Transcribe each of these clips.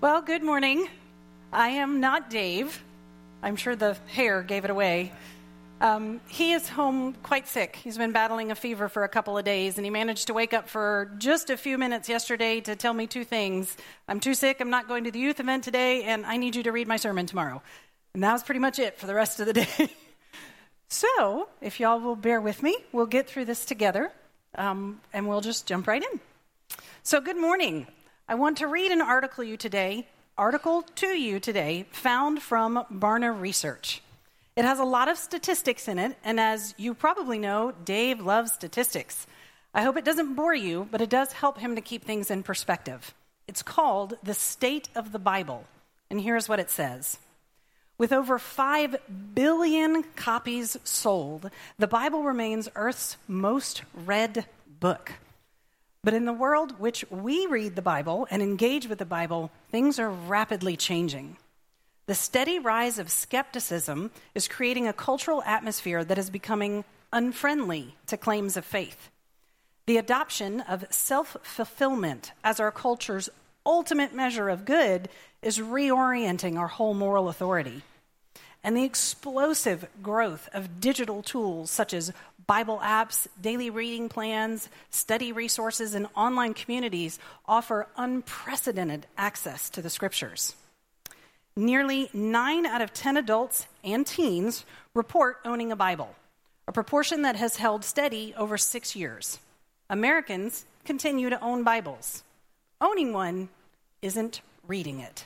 Well, good morning. I am not Dave. I'm sure the hair gave it away. Um, he is home quite sick. He's been battling a fever for a couple of days, and he managed to wake up for just a few minutes yesterday to tell me two things. I'm too sick, I'm not going to the youth event today, and I need you to read my sermon tomorrow. And that was pretty much it for the rest of the day. so, if y'all will bear with me, we'll get through this together, um, and we'll just jump right in. So, good morning. I want to read an article you today, article to you today, found from Barna Research. It has a lot of statistics in it, and as you probably know, Dave loves statistics. I hope it doesn't bore you, but it does help him to keep things in perspective. It's called The State of the Bible, and here's what it says. With over 5 billion copies sold, the Bible remains Earth's most read book. But in the world which we read the Bible and engage with the Bible, things are rapidly changing. The steady rise of skepticism is creating a cultural atmosphere that is becoming unfriendly to claims of faith. The adoption of self fulfillment as our culture's ultimate measure of good is reorienting our whole moral authority. And the explosive growth of digital tools such as Bible apps, daily reading plans, study resources, and online communities offer unprecedented access to the scriptures. Nearly 9 out of 10 adults and teens report owning a Bible, a proportion that has held steady over six years. Americans continue to own Bibles. Owning one isn't reading it.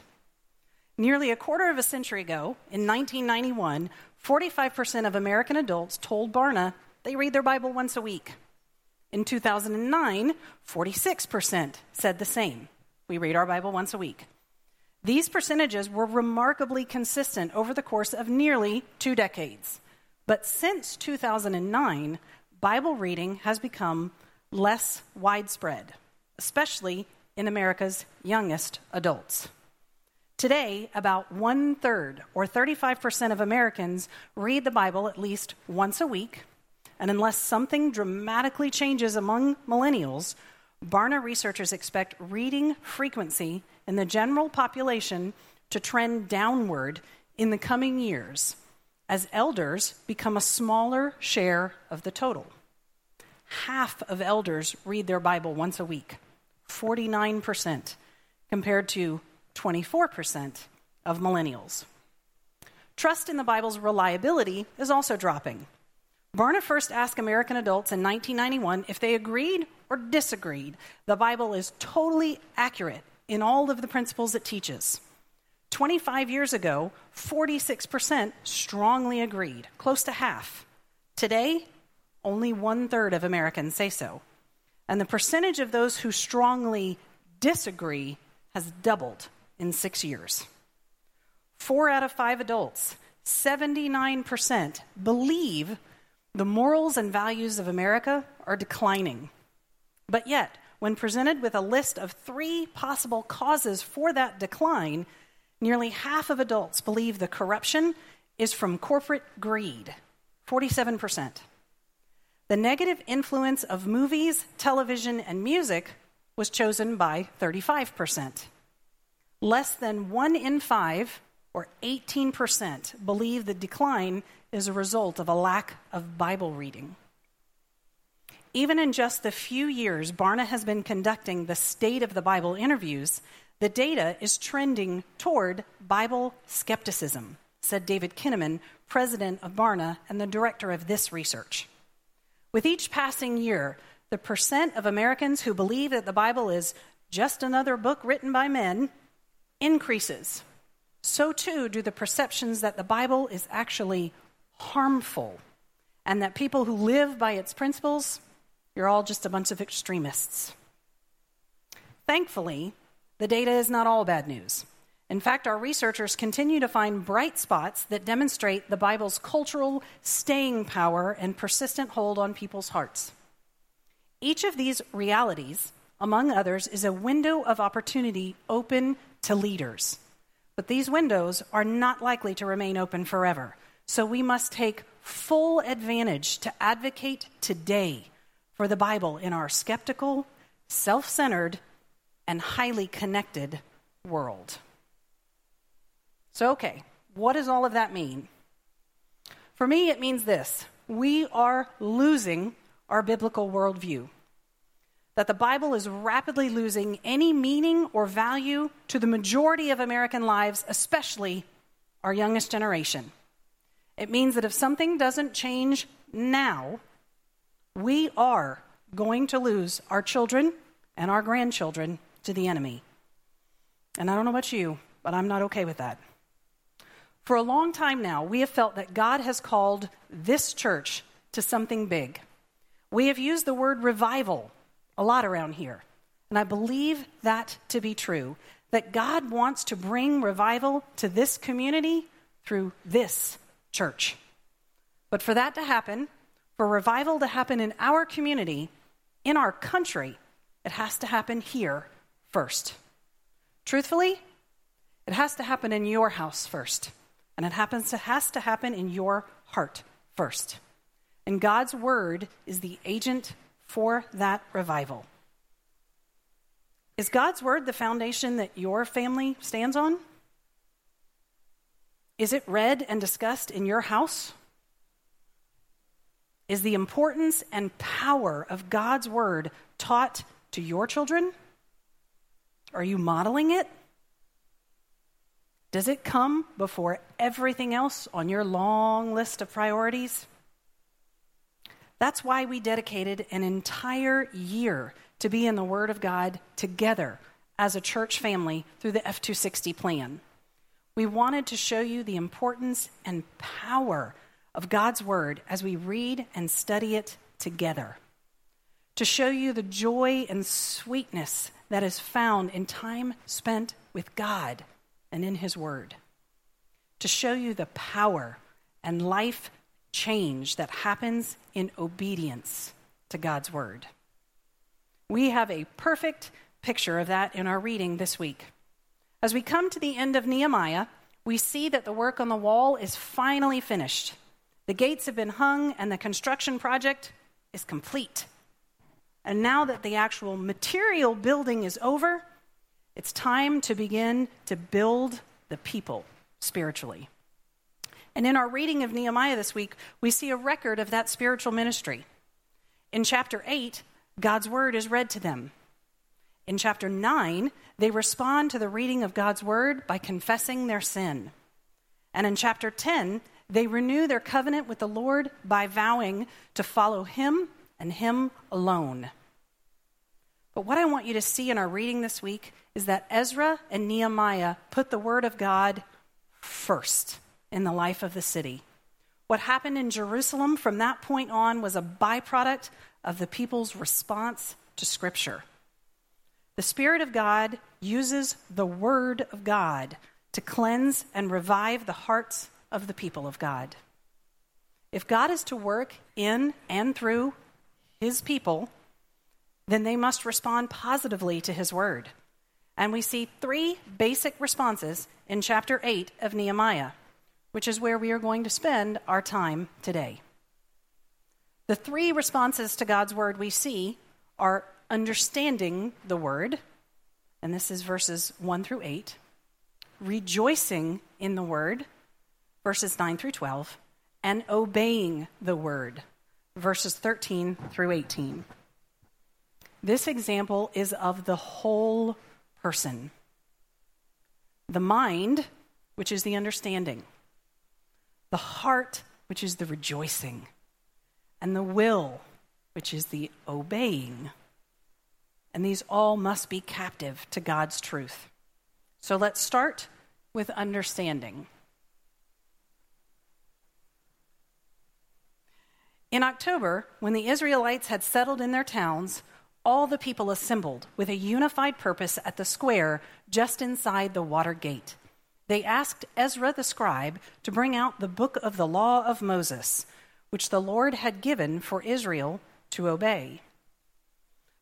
Nearly a quarter of a century ago, in 1991, 45% of American adults told Barna they read their Bible once a week. In 2009, 46% said the same. We read our Bible once a week. These percentages were remarkably consistent over the course of nearly two decades. But since 2009, Bible reading has become less widespread, especially in America's youngest adults. Today, about one third, or 35% of Americans, read the Bible at least once a week. And unless something dramatically changes among millennials, Barna researchers expect reading frequency in the general population to trend downward in the coming years as elders become a smaller share of the total. Half of elders read their Bible once a week, 49%, compared to 24% of millennials. Trust in the Bible's reliability is also dropping. Barna first asked American adults in 1991 if they agreed or disagreed the Bible is totally accurate in all of the principles it teaches. 25 years ago, 46% strongly agreed, close to half. Today, only one third of Americans say so. And the percentage of those who strongly disagree has doubled in six years. Four out of five adults, 79%, believe the morals and values of America are declining. But yet, when presented with a list of three possible causes for that decline, nearly half of adults believe the corruption is from corporate greed 47%. The negative influence of movies, television, and music was chosen by 35%. Less than one in five, or 18%, believe the decline is a result of a lack of Bible reading. Even in just the few years Barna has been conducting the State of the Bible interviews, the data is trending toward Bible skepticism, said David Kinnaman, president of Barna and the director of this research. With each passing year, the percent of Americans who believe that the Bible is just another book written by men increases. So too do the perceptions that the Bible is actually harmful, and that people who live by its principles, you're all just a bunch of extremists. Thankfully, the data is not all bad news. In fact, our researchers continue to find bright spots that demonstrate the Bible's cultural staying power and persistent hold on people's hearts. Each of these realities, among others, is a window of opportunity open to leaders. But these windows are not likely to remain open forever. So we must take full advantage to advocate today for the Bible in our skeptical, self centered, and highly connected world. So, okay, what does all of that mean? For me, it means this we are losing our biblical worldview. That the Bible is rapidly losing any meaning or value to the majority of American lives, especially our youngest generation. It means that if something doesn't change now, we are going to lose our children and our grandchildren to the enemy. And I don't know about you, but I'm not okay with that. For a long time now, we have felt that God has called this church to something big. We have used the word revival a lot around here, and I believe that to be true that God wants to bring revival to this community through this church. But for that to happen, for revival to happen in our community, in our country, it has to happen here first. Truthfully, it has to happen in your house first. And it happens to, has to happen in your heart first. And God's word is the agent for that revival. Is God's word the foundation that your family stands on? Is it read and discussed in your house? Is the importance and power of God's word taught to your children? Are you modeling it? Does it come before everything else on your long list of priorities? That's why we dedicated an entire year to be in the Word of God together as a church family through the F260 plan. We wanted to show you the importance and power of God's Word as we read and study it together. To show you the joy and sweetness that is found in time spent with God and in His Word. To show you the power and life change that happens in obedience to God's Word. We have a perfect picture of that in our reading this week. As we come to the end of Nehemiah, we see that the work on the wall is finally finished. The gates have been hung, and the construction project is complete. And now that the actual material building is over, it's time to begin to build the people spiritually. And in our reading of Nehemiah this week, we see a record of that spiritual ministry. In chapter 8, God's word is read to them. In chapter 9, they respond to the reading of God's word by confessing their sin. And in chapter 10, they renew their covenant with the Lord by vowing to follow him and him alone. But what I want you to see in our reading this week is that Ezra and Nehemiah put the word of God first in the life of the city. What happened in Jerusalem from that point on was a byproduct of the people's response to Scripture. The Spirit of God uses the Word of God to cleanse and revive the hearts of the people of God. If God is to work in and through His people, then they must respond positively to his word. And we see three basic responses in chapter 8 of Nehemiah, which is where we are going to spend our time today. The three responses to God's word we see are understanding the word, and this is verses 1 through 8, rejoicing in the word, verses 9 through 12, and obeying the word, verses 13 through 18. This example is of the whole person the mind, which is the understanding, the heart, which is the rejoicing, and the will, which is the obeying. And these all must be captive to God's truth. So let's start with understanding. In October, when the Israelites had settled in their towns, all the people assembled with a unified purpose at the square just inside the water gate. They asked Ezra the scribe to bring out the book of the law of Moses, which the Lord had given for Israel to obey.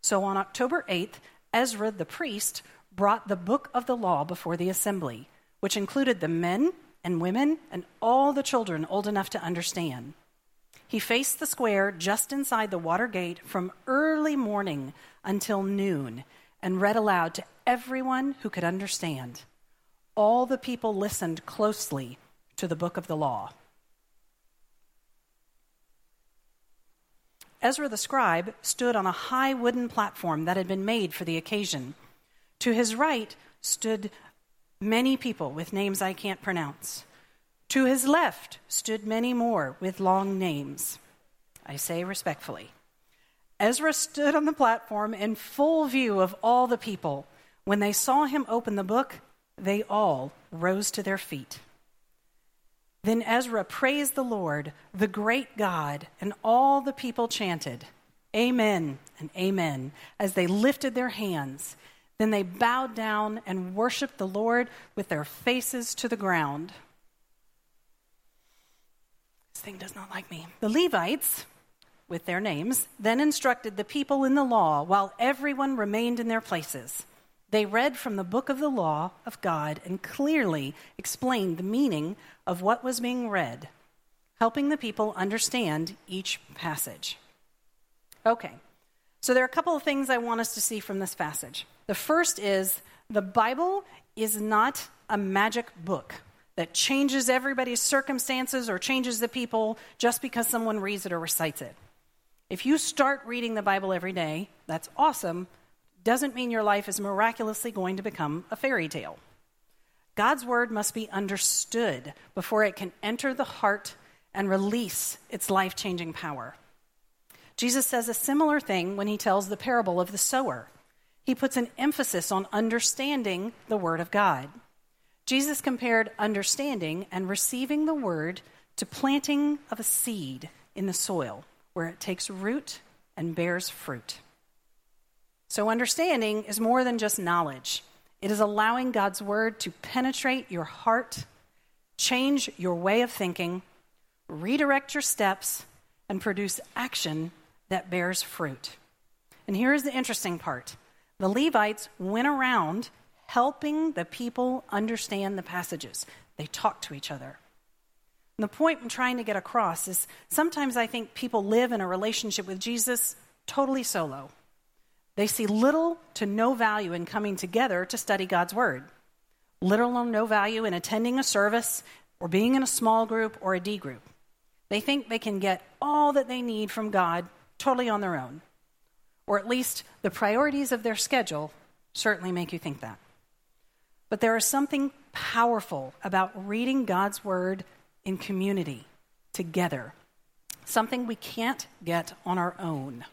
So on October 8th, Ezra the priest brought the book of the law before the assembly, which included the men and women and all the children old enough to understand. He faced the square just inside the water gate from early morning until noon and read aloud to everyone who could understand. All the people listened closely to the book of the law. Ezra the scribe stood on a high wooden platform that had been made for the occasion. To his right stood many people with names I can't pronounce. To his left stood many more with long names. I say respectfully. Ezra stood on the platform in full view of all the people. When they saw him open the book, they all rose to their feet. Then Ezra praised the Lord, the great God, and all the people chanted, Amen and Amen, as they lifted their hands. Then they bowed down and worshiped the Lord with their faces to the ground. This thing does not like me. The Levites, with their names, then instructed the people in the law while everyone remained in their places. They read from the book of the law of God and clearly explained the meaning of what was being read, helping the people understand each passage. Okay, so there are a couple of things I want us to see from this passage. The first is the Bible is not a magic book that changes everybody's circumstances or changes the people just because someone reads it or recites it. If you start reading the Bible every day, that's awesome, doesn't mean your life is miraculously going to become a fairy tale. God's word must be understood before it can enter the heart and release its life changing power. Jesus says a similar thing when he tells the parable of the sower. He puts an emphasis on understanding the word of God. Jesus compared understanding and receiving the word to planting of a seed in the soil where it takes root and bears fruit. So, understanding is more than just knowledge, it is allowing God's word to penetrate your heart, change your way of thinking, redirect your steps, and produce action that bears fruit. And here's the interesting part the Levites went around helping the people understand the passages, they talked to each other. And the point I'm trying to get across is sometimes I think people live in a relationship with Jesus totally solo. They see little to no value in coming together to study God's Word, little or no value in attending a service or being in a small group or a D group. They think they can get all that they need from God totally on their own. Or at least the priorities of their schedule certainly make you think that. But there is something powerful about reading God's Word in community, together, something we can't get on our own.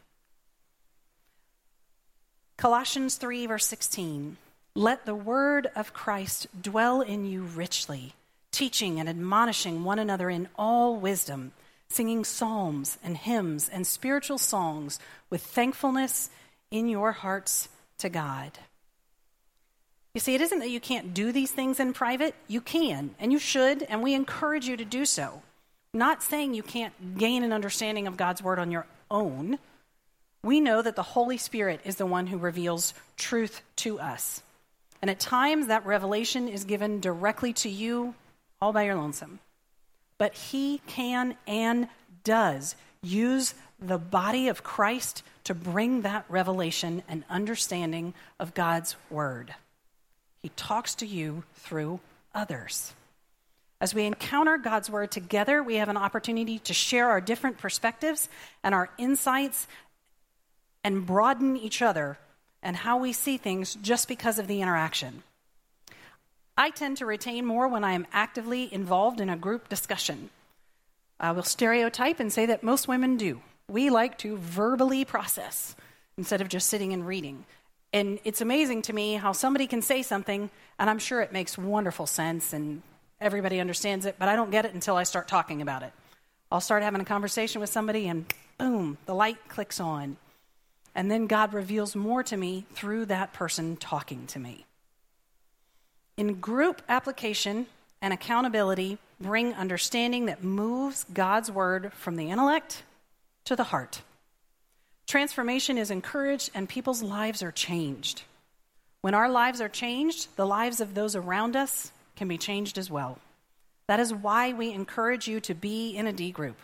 Colossians 3, verse 16. Let the word of Christ dwell in you richly, teaching and admonishing one another in all wisdom, singing psalms and hymns and spiritual songs with thankfulness in your hearts to God. You see, it isn't that you can't do these things in private. You can, and you should, and we encourage you to do so. Not saying you can't gain an understanding of God's word on your own we know that the Holy Spirit is the one who reveals truth to us. And at times, that revelation is given directly to you all by your lonesome. But He can and does use the body of Christ to bring that revelation and understanding of God's Word. He talks to you through others. As we encounter God's Word together, we have an opportunity to share our different perspectives and our insights and broaden each other and how we see things just because of the interaction. I tend to retain more when I am actively involved in a group discussion. I will stereotype and say that most women do. We like to verbally process instead of just sitting and reading. And it's amazing to me how somebody can say something, and I'm sure it makes wonderful sense and everybody understands it, but I don't get it until I start talking about it. I'll start having a conversation with somebody, and boom, the light clicks on. And then God reveals more to me through that person talking to me. In group application and accountability, bring understanding that moves God's word from the intellect to the heart. Transformation is encouraged and people's lives are changed. When our lives are changed, the lives of those around us can be changed as well. That is why we encourage you to be in a D group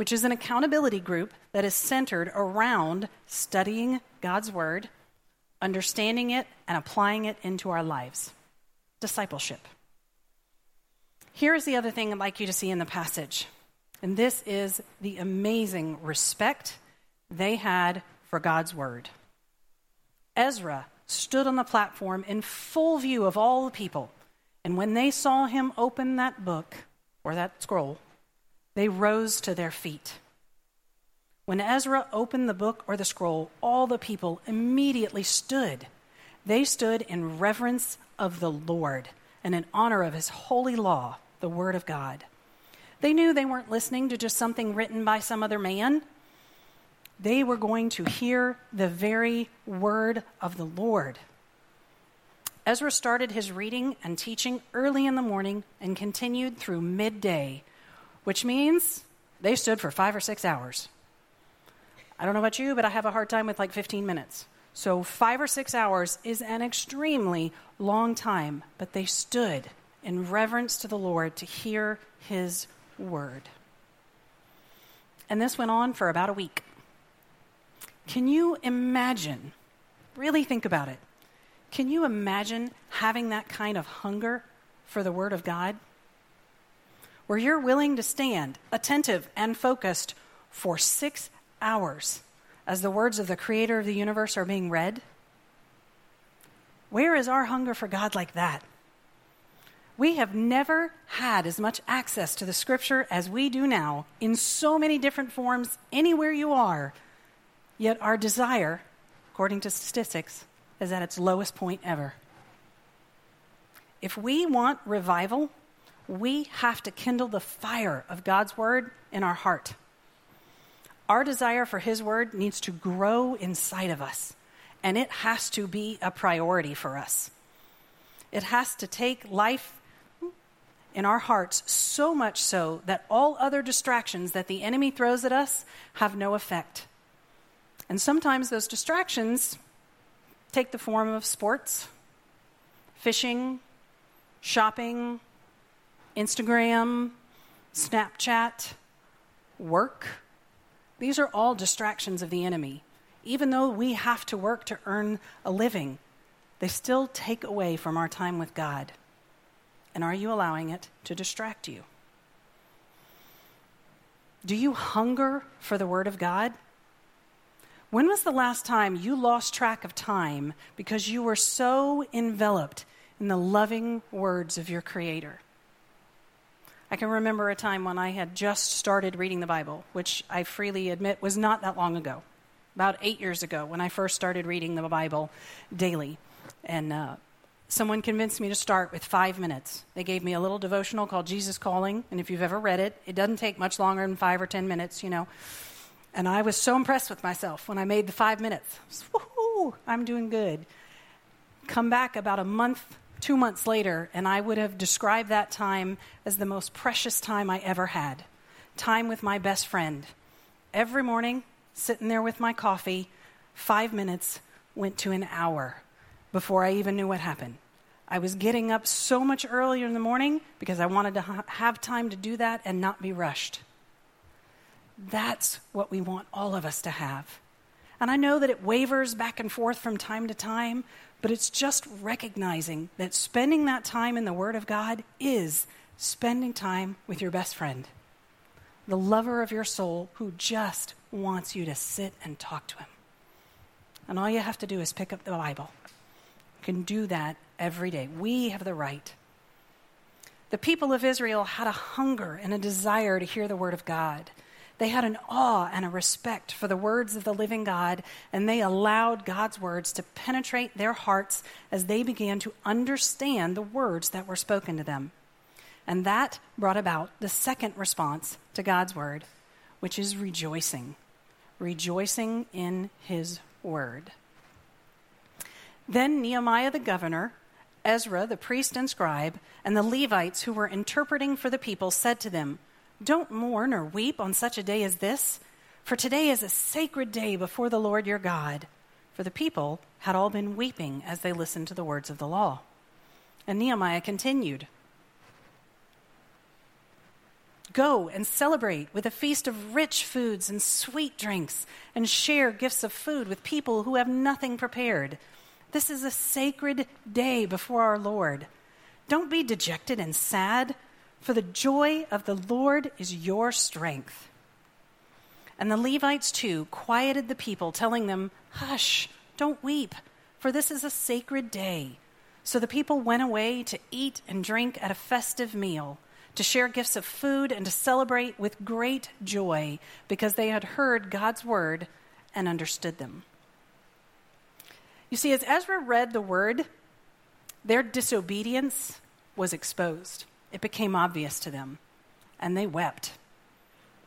which is an accountability group that is centered around studying God's Word, understanding it, and applying it into our lives. Discipleship. Here is the other thing I'd like you to see in the passage, and this is the amazing respect they had for God's word. Ezra stood on the platform in full view of all the people, and when they saw him open that book or that scroll, they rose to their feet. When Ezra opened the book or the scroll, all the people immediately stood. They stood in reverence of the Lord and in honor of his holy law, the Word of God. They knew they weren't listening to just something written by some other man. They were going to hear the very word of the Lord. Ezra started his reading and teaching early in the morning and continued through midday, which means they stood for five or six hours. I don't know about you, but I have a hard time with like 15 minutes. So, five or six hours is an extremely long time, but they stood in reverence to the Lord to hear his word. And this went on for about a week. Can you imagine? Really think about it. Can you imagine having that kind of hunger for the Word of God? Where you're willing to stand attentive and focused for six hours as the words of the creator of the universe are being read? Where is our hunger for God like that? We have never had as much access to the scripture as we do now in so many different forms, anywhere you are. Yet our desire, according to statistics, is at its lowest point ever. If we want revival, we have to kindle the fire of God's word in our heart. Our desire for His word needs to grow inside of us, and it has to be a priority for us. It has to take life in our hearts so much so that all other distractions that the enemy throws at us have no effect. And sometimes those distractions take the form of sports, fishing, shopping, Instagram, Snapchat, work these are all distractions of the enemy. Even though we have to work to earn a living, they still take away from our time with God. And are you allowing it to distract you? Do you hunger for the Word of God? When was the last time you lost track of time because you were so enveloped in the loving words of your Creator? I can remember a time when I had just started reading the Bible, which I freely admit was not that long ago, about eight years ago, when I first started reading the Bible daily. And uh, someone convinced me to start with five minutes. They gave me a little devotional called Jesus Calling, and if you've ever read it, it doesn't take much longer than five or ten minutes, you know. And I was so impressed with myself when I made the five minutes. Woohoo, I'm doing good. Come back about a month two months later, and I would have described that time as the most precious time I ever had time with my best friend. Every morning, sitting there with my coffee, five minutes went to an hour before I even knew what happened. I was getting up so much earlier in the morning because I wanted to ha- have time to do that and not be rushed. That's what we want all of us to have. And I know that it wavers back and forth from time to time, but it's just recognizing that spending that time in the Word of God is spending time with your best friend, the lover of your soul who just wants you to sit and talk to him. And all you have to do is pick up the Bible. You can do that every day. We have the right. The people of Israel had a hunger and a desire to hear the Word of God. They had an awe and a respect for the words of the living God, and they allowed God's words to penetrate their hearts as they began to understand the words that were spoken to them. And that brought about the second response to God's word, which is rejoicing. Rejoicing in his word. Then Nehemiah the governor, Ezra the priest and scribe, and the Levites who were interpreting for the people said to them, don't mourn or weep on such a day as this, for today is a sacred day before the Lord your God. For the people had all been weeping as they listened to the words of the law. And Nehemiah continued Go and celebrate with a feast of rich foods and sweet drinks, and share gifts of food with people who have nothing prepared. This is a sacred day before our Lord. Don't be dejected and sad, for the joy of the Lord is your strength. And the Levites too quieted the people, telling them, Hush, don't weep, for this is a sacred day. So the people went away to eat and drink at a festive meal, to share gifts of food, and to celebrate with great joy, because they had heard God's word and understood them. You see, as Ezra read the word, their disobedience was exposed. It became obvious to them, and they wept.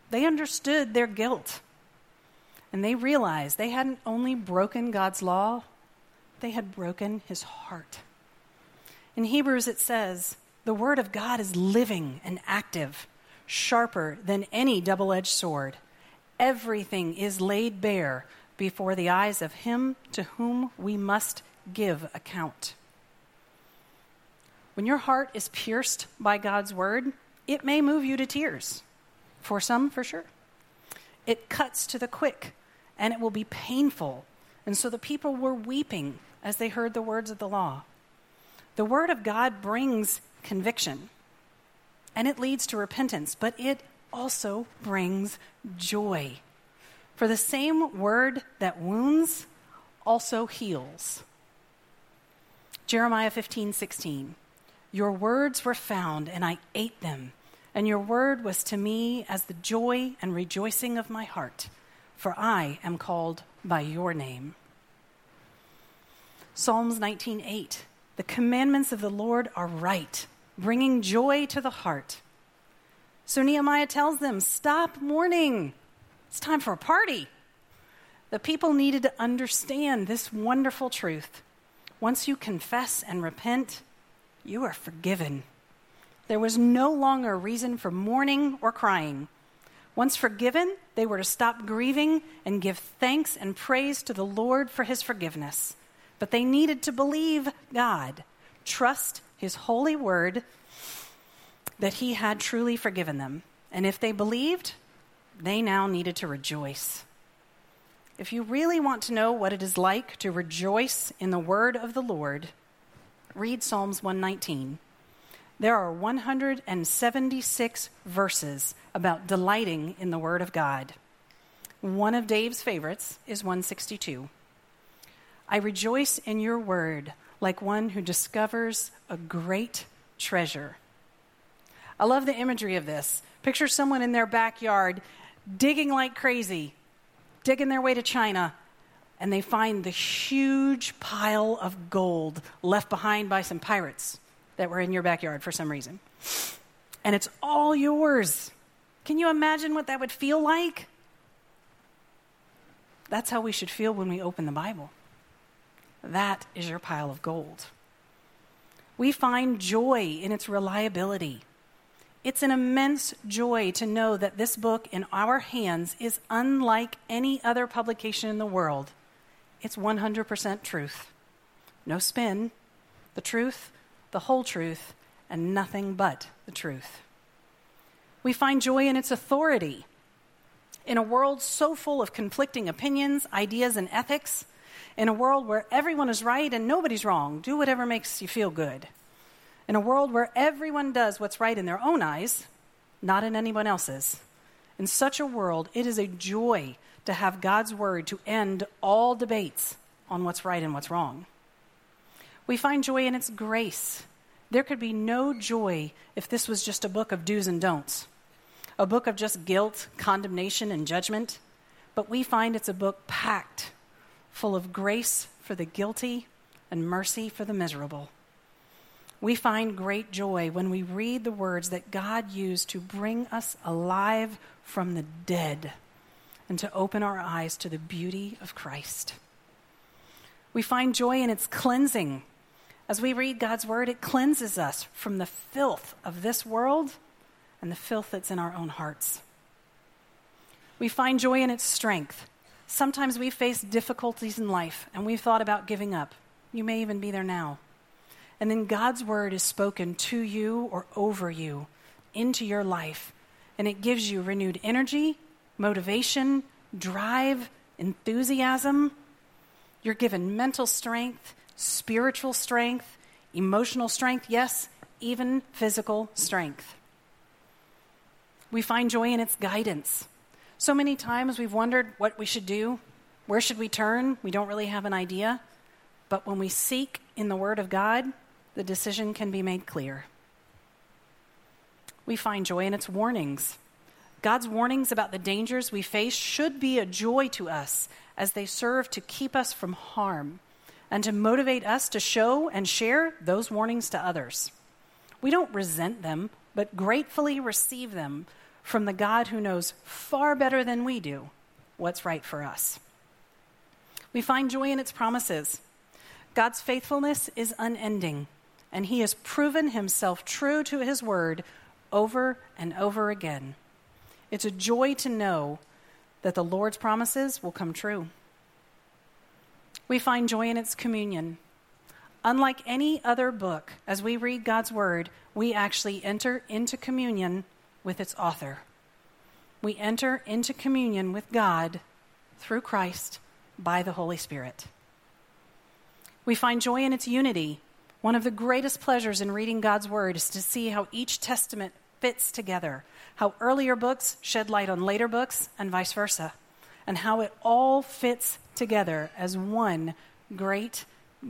They understood their guilt, and they realized they hadn't only broken God's law, they had broken his heart. In Hebrews, it says, The word of God is living and active, sharper than any double edged sword. Everything is laid bare before the eyes of him to whom we must give account. When your heart is pierced by God's word, it may move you to tears. For some, for sure. It cuts to the quick, and it will be painful. And so the people were weeping as they heard the words of the law. The word of God brings conviction, and it leads to repentance, but it also brings joy. For the same word that wounds also heals. Jeremiah 15, 16. Your words were found, and I ate them, and your word was to me as the joy and rejoicing of my heart, for I am called by your name. Psalms 19:8 The commandments of the Lord are right, bringing joy to the heart. So Nehemiah tells them, "Stop mourning. It's time for a party." The people needed to understand this wonderful truth. Once you confess and repent, you are forgiven. There was no longer reason for mourning or crying. Once forgiven, they were to stop grieving and give thanks and praise to the Lord for his forgiveness. But they needed to believe God, trust his holy word that he had truly forgiven them. And if they believed, they now needed to rejoice. If you really want to know what it is like to rejoice in the word of the Lord, read Psalms 119. There are 176 verses about delighting in the word of God. One of Dave's favorites is 162. I rejoice in your word like one who discovers a great treasure. I love the imagery of this. Picture someone in their backyard digging like crazy, digging their way to China, and they find the huge pile of gold left behind by some pirates that were in your backyard for some reason. And it's all yours. Can you imagine what that would feel like? That's how we should feel when we open the Bible. That is your pile of gold. We find joy in its reliability. It's an immense joy to know that this book in our hands is unlike any other publication in the world. It's 100% truth. No spin, the truth, the whole truth, and nothing but the truth. We find joy in its authority. In a world so full of conflicting opinions, ideas, and ethics, in a world where everyone is right and nobody's wrong, do whatever makes you feel good. In a world where everyone does what's right in their own eyes, not in anyone else's. In such a world, it is a joy to have God's word to end all debates on what's right and what's wrong. We find joy in its grace. There could be no joy if this was just a book of do's and don'ts, a book of just guilt, condemnation, and judgment. But we find it's a book packed full of grace for the guilty and mercy for the miserable. We find great joy when we read the words that God used to bring us alive from the dead and to open our eyes to the beauty of Christ. We find joy in its cleansing. As we read God's word, it cleanses us from the filth of this world and the filth that's in our own hearts. We find joy in its strength. Sometimes we face difficulties in life and we've thought about giving up. You may even be there now. And then God's word is spoken to you or over you into your life, and it gives you renewed energy, motivation, drive, enthusiasm. You're given mental strength spiritual strength, emotional strength, yes, even physical strength. We find joy in its guidance. So many times we've wondered what we should do, where should we turn? We don't really have an idea. But when we seek in the Word of God, the decision can be made clear. We find joy in its warnings. God's warnings about the dangers we face should be a joy to us as they serve to keep us from harm and to motivate us to show and share those warnings to others. We don't resent them, but gratefully receive them from the God who knows far better than we do what's right for us. We find joy in its promises. God's faithfulness is unending, and He has proven Himself true to His word over and over again. It's a joy to know that the Lord's promises will come true. We find joy in its communion. Unlike any other book, as we read God's word, we actually enter into communion with its author. We enter into communion with God through Christ by the Holy Spirit. We find joy in its unity. One of the greatest pleasures in reading God's Word is to see how each testament fits together, how earlier books shed light on later books, and vice versa, and how it all fits together as one great,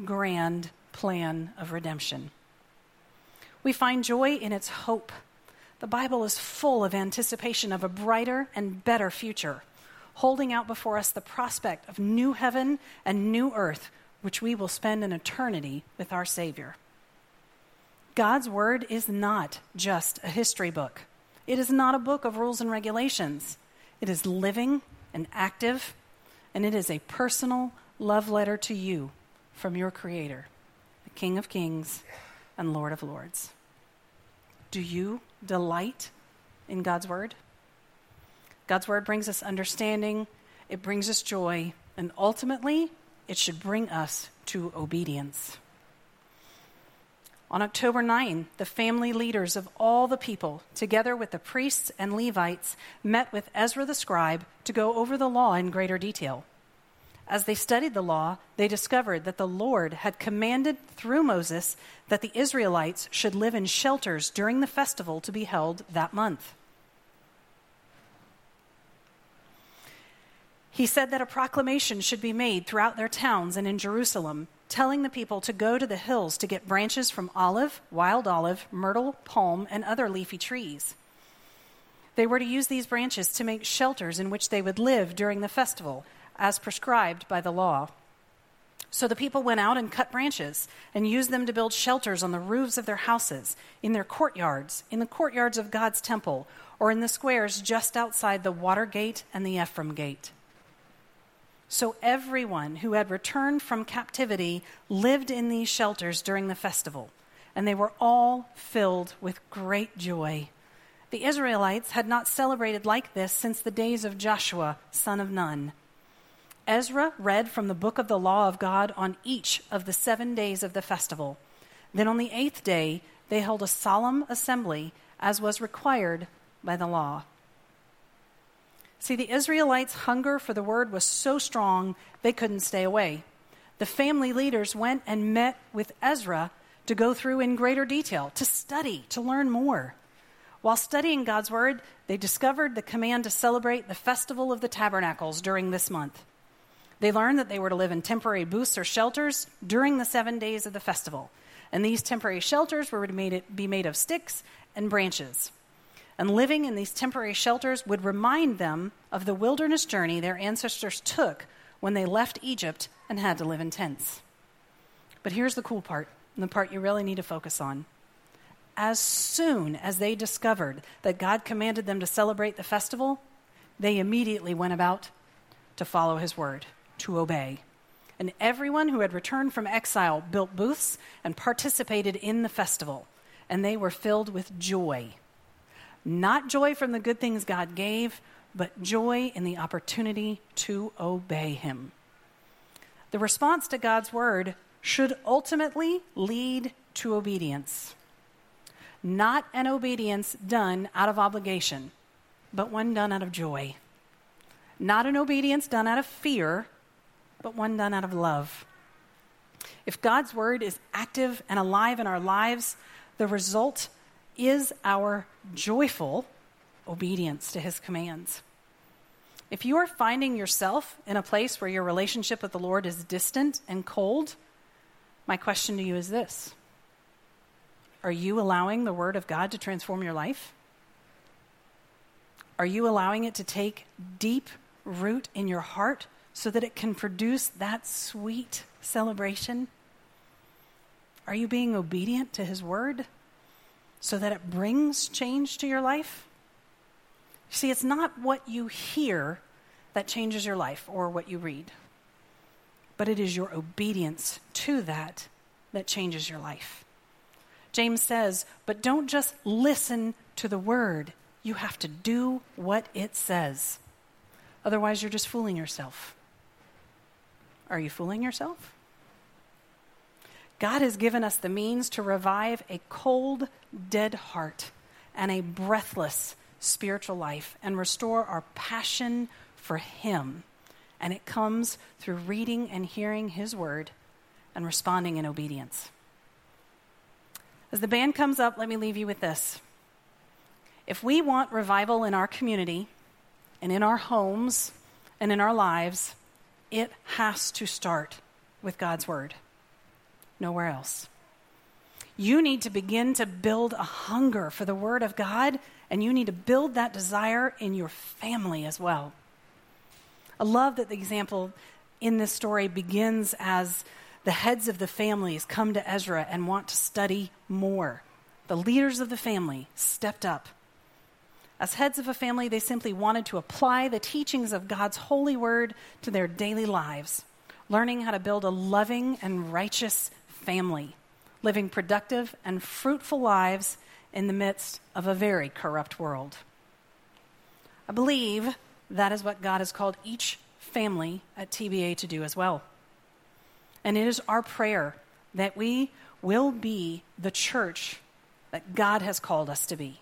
grand plan of redemption. We find joy in its hope. The Bible is full of anticipation of a brighter and better future holding out before us the prospect of new heaven and new earth, which we will spend an eternity with our Savior. God's Word is not just a history book, it is not a book of rules and regulations. It is living and active, and it is a personal love letter to you from your Creator, the King of Kings and Lord of Lords. Do you delight in God's Word? God's word brings us understanding, it brings us joy, and ultimately, it should bring us to obedience. On October 9, the family leaders of all the people, together with the priests and Levites, met with Ezra the scribe to go over the law in greater detail. As they studied the law, they discovered that the Lord had commanded through Moses that the Israelites should live in shelters during the festival to be held that month. He said that a proclamation should be made throughout their towns and in Jerusalem, telling the people to go to the hills to get branches from olive, wild olive, myrtle, palm, and other leafy trees. They were to use these branches to make shelters in which they would live during the festival, as prescribed by the law. So the people went out and cut branches and used them to build shelters on the roofs of their houses, in their courtyards, in the courtyards of God's temple, or in the squares just outside the water gate and the Ephraim gate. So everyone who had returned from captivity lived in these shelters during the festival, and they were all filled with great joy. The Israelites had not celebrated like this since the days of Joshua, son of Nun. Ezra read from the book of the law of God on each of the seven days of the festival. Then on the eighth day, they held a solemn assembly, as was required by the law. See, the Israelites' hunger for the word was so strong they couldn't stay away. The family leaders went and met with Ezra to go through in greater detail, to study, to learn more. While studying God's word, they discovered the command to celebrate the festival of the tabernacles during this month. They learned that they were to live in temporary booths or shelters during the seven days of the festival. And these temporary shelters were to be made of sticks and branches and living in these temporary shelters would remind them of the wilderness journey their ancestors took when they left Egypt and had to live in tents. But here's the cool part, and the part you really need to focus on. As soon as they discovered that God commanded them to celebrate the festival, they immediately went about to follow his word, to obey. And everyone who had returned from exile built booths and participated in the festival, and they were filled with joy not joy from the good things God gave, but joy in the opportunity to obey Him. The response to God's word should ultimately lead to obedience. Not an obedience done out of obligation, but one done out of joy. Not an obedience done out of fear, but one done out of love. If God's word is active and alive in our lives, the result is our joyful obedience to his commands. If you are finding yourself in a place where your relationship with the Lord is distant and cold, my question to you is this Are you allowing the Word of God to transform your life? Are you allowing it to take deep root in your heart so that it can produce that sweet celebration? Are you being obedient to His Word so that it brings change to your life? See, it's not what you hear that changes your life or what you read, but it is your obedience to that that changes your life. James says, but don't just listen to the word, you have to do what it says. Otherwise, you're just fooling yourself. Are you fooling yourself? God has given us the means to revive a cold, dead heart and a breathless, spiritual life and restore our passion for Him. And it comes through reading and hearing His word and responding in obedience. As the band comes up, let me leave you with this. If we want revival in our community and in our homes and in our lives, it has to start with God's word. Nowhere else. You need to begin to build a hunger for the word of God and you need to build that desire in your family as well. I love that the example in this story begins as the heads of the families come to Ezra and want to study more. The leaders of the family stepped up. As heads of a family, they simply wanted to apply the teachings of God's holy word to their daily lives, learning how to build a loving and righteous family, living productive and fruitful lives in the midst of a very corrupt world. I believe that is what God has called each family at TBA to do as well. And it is our prayer that we will be the church that God has called us to be.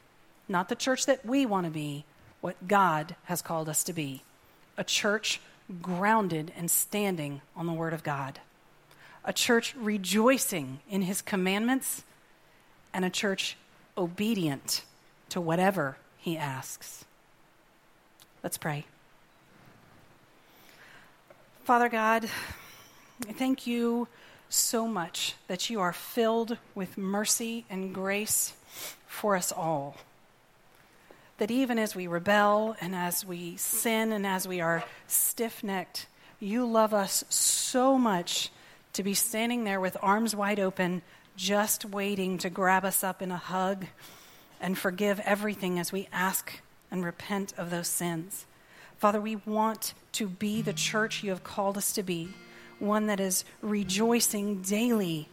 Not the church that we want to be, what God has called us to be. A church grounded and standing on the Word of God. A church rejoicing in His commandments, and a church obedient to whatever he asks. Let's pray. Father God, thank you so much that you are filled with mercy and grace for us all. That even as we rebel and as we sin and as we are stiff necked, you love us so much to be standing there with arms wide open, just waiting to grab us up in a hug and forgive everything as we ask and repent of those sins. Father, we want to be the church you have called us to be, one that is rejoicing daily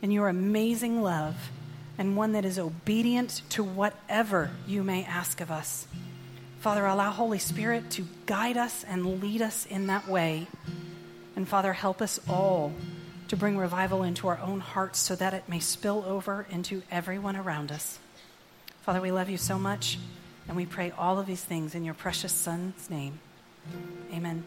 in your amazing love, and one that is obedient to whatever you may ask of us. Father, allow Holy Spirit to guide us and lead us in that way. And Father, help us all to bring revival into our own hearts so that it may spill over into everyone around us. Father, we love you so much, and we pray all of these things in your precious Son's name. Amen.